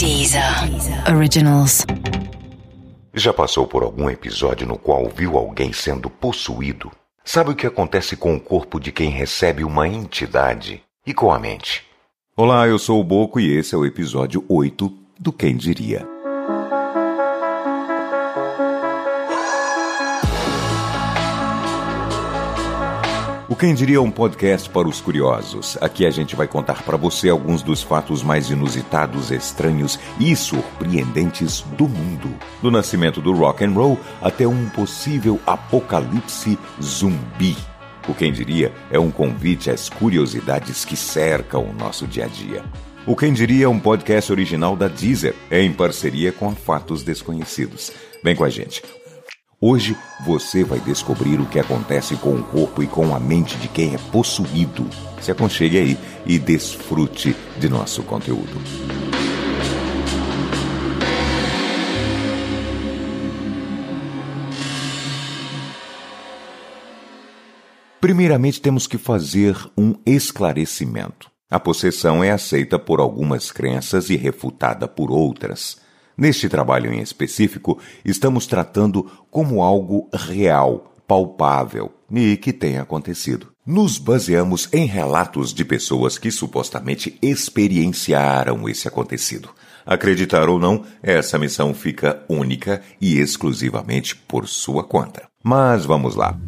Deezer Originals. Já passou por algum episódio no qual viu alguém sendo possuído? Sabe o que acontece com o corpo de quem recebe uma entidade e com a mente? Olá, eu sou o Boco e esse é o episódio 8 do Quem Diria. O Quem Diria é um podcast para os curiosos. Aqui a gente vai contar para você alguns dos fatos mais inusitados, estranhos e surpreendentes do mundo. Do nascimento do rock and roll até um possível apocalipse zumbi. O Quem Diria é um convite às curiosidades que cercam o nosso dia a dia. O Quem Diria é um podcast original da Deezer, em parceria com a Fatos Desconhecidos. Vem com a gente. Hoje você vai descobrir o que acontece com o corpo e com a mente de quem é possuído. Se aconchegue aí e desfrute de nosso conteúdo. Primeiramente, temos que fazer um esclarecimento. A possessão é aceita por algumas crenças e refutada por outras. Neste trabalho em específico, estamos tratando como algo real, palpável e que tem acontecido. Nos baseamos em relatos de pessoas que supostamente experienciaram esse acontecido. Acreditar ou não, essa missão fica única e exclusivamente por sua conta. Mas vamos lá.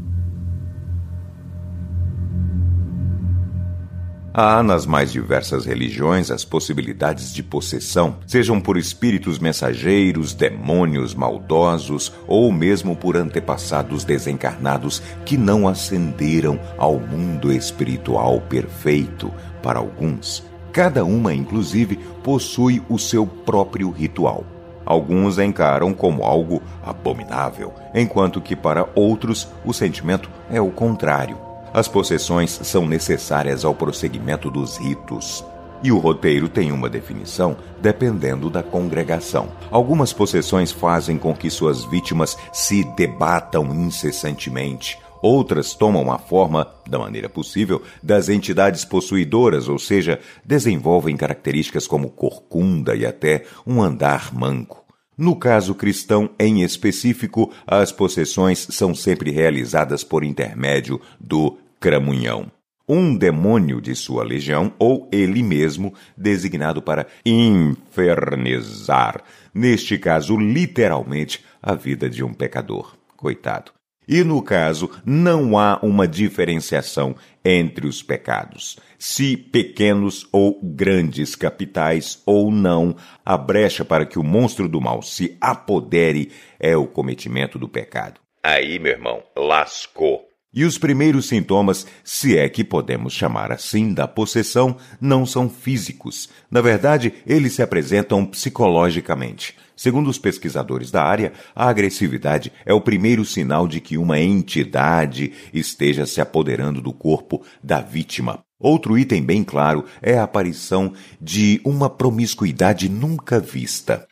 Há nas mais diversas religiões as possibilidades de possessão, sejam por espíritos mensageiros, demônios maldosos ou mesmo por antepassados desencarnados que não ascenderam ao mundo espiritual perfeito para alguns. Cada uma, inclusive, possui o seu próprio ritual. Alguns encaram como algo abominável, enquanto que para outros o sentimento é o contrário as possessões são necessárias ao prosseguimento dos ritos. E o roteiro tem uma definição dependendo da congregação. Algumas possessões fazem com que suas vítimas se debatam incessantemente. Outras tomam a forma, da maneira possível, das entidades possuidoras, ou seja, desenvolvem características como corcunda e até um andar manco. No caso cristão em específico, as possessões são sempre realizadas por intermédio do cramunhão. Um demônio de sua legião, ou ele mesmo, designado para infernizar, neste caso, literalmente, a vida de um pecador. Coitado. E no caso, não há uma diferenciação entre os pecados. Se pequenos ou grandes, capitais ou não, a brecha para que o monstro do mal se apodere é o cometimento do pecado. Aí, meu irmão, lascou. E os primeiros sintomas, se é que podemos chamar assim, da possessão, não são físicos. Na verdade, eles se apresentam psicologicamente. Segundo os pesquisadores da área, a agressividade é o primeiro sinal de que uma entidade esteja se apoderando do corpo da vítima. Outro item bem claro é a aparição de uma promiscuidade nunca vista.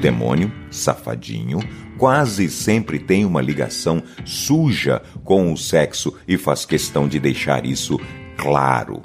Demônio, safadinho, quase sempre tem uma ligação suja com o sexo e faz questão de deixar isso claro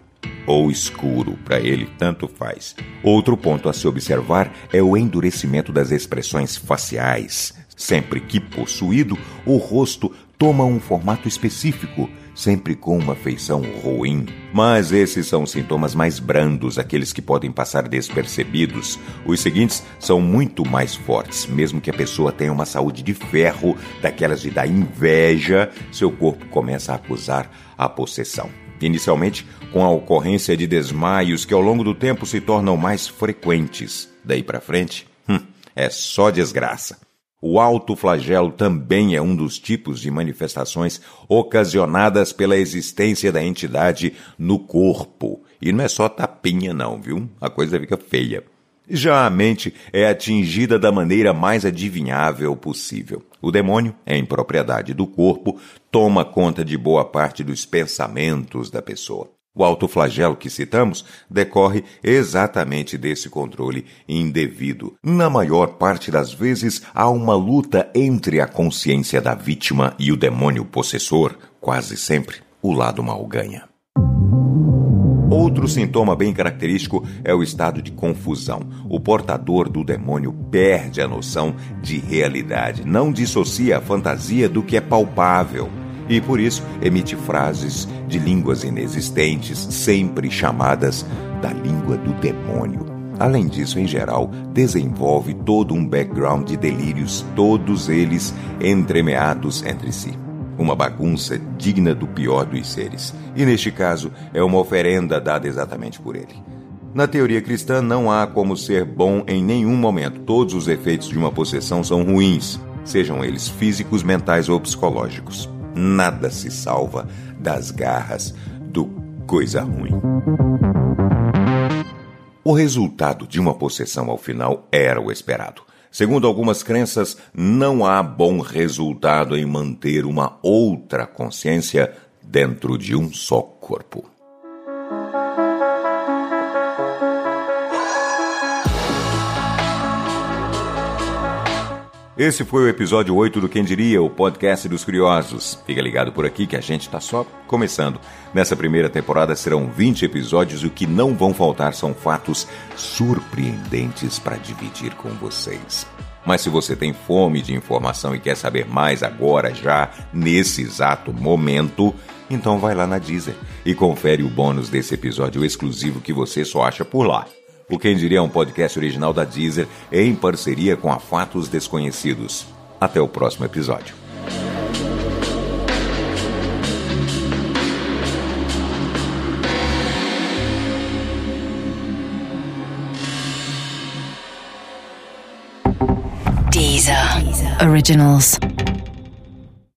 ou escuro, para ele tanto faz. Outro ponto a se observar é o endurecimento das expressões faciais. Sempre que possuído, o rosto toma um formato específico, sempre com uma feição ruim. Mas esses são sintomas mais brandos, aqueles que podem passar despercebidos. Os seguintes são muito mais fortes, mesmo que a pessoa tenha uma saúde de ferro, daquelas de dar inveja, seu corpo começa a acusar a possessão. Inicialmente, com a ocorrência de desmaios que ao longo do tempo se tornam mais frequentes. Daí para frente, hum, é só desgraça. O alto flagelo também é um dos tipos de manifestações ocasionadas pela existência da entidade no corpo. E não é só tapinha, não, viu? A coisa fica feia. Já a mente é atingida da maneira mais adivinhável possível. O demônio, em propriedade do corpo, toma conta de boa parte dos pensamentos da pessoa. O autoflagelo que citamos decorre exatamente desse controle indevido. Na maior parte das vezes, há uma luta entre a consciência da vítima e o demônio possessor. Quase sempre, o lado mal ganha. Outro sintoma bem característico é o estado de confusão. O portador do demônio perde a noção de realidade, não dissocia a fantasia do que é palpável e por isso emite frases de línguas inexistentes, sempre chamadas da língua do demônio. Além disso, em geral, desenvolve todo um background de delírios, todos eles entremeados entre si. Uma bagunça digna do pior dos seres. E neste caso, é uma oferenda dada exatamente por ele. Na teoria cristã, não há como ser bom em nenhum momento. Todos os efeitos de uma possessão são ruins, sejam eles físicos, mentais ou psicológicos. Nada se salva das garras do coisa ruim. O resultado de uma possessão ao final era o esperado. Segundo algumas crenças, não há bom resultado em manter uma outra consciência dentro de um só corpo. Esse foi o episódio 8 do Quem Diria, o podcast dos curiosos. Fica ligado por aqui que a gente está só começando. Nessa primeira temporada serão 20 episódios e o que não vão faltar são fatos surpreendentes para dividir com vocês. Mas se você tem fome de informação e quer saber mais agora, já nesse exato momento, então vai lá na Deezer e confere o bônus desse episódio exclusivo que você só acha por lá. O Quem Diria é um podcast original da Deezer em parceria com a Fatos Desconhecidos. Até o próximo episódio. Deezer. Originals.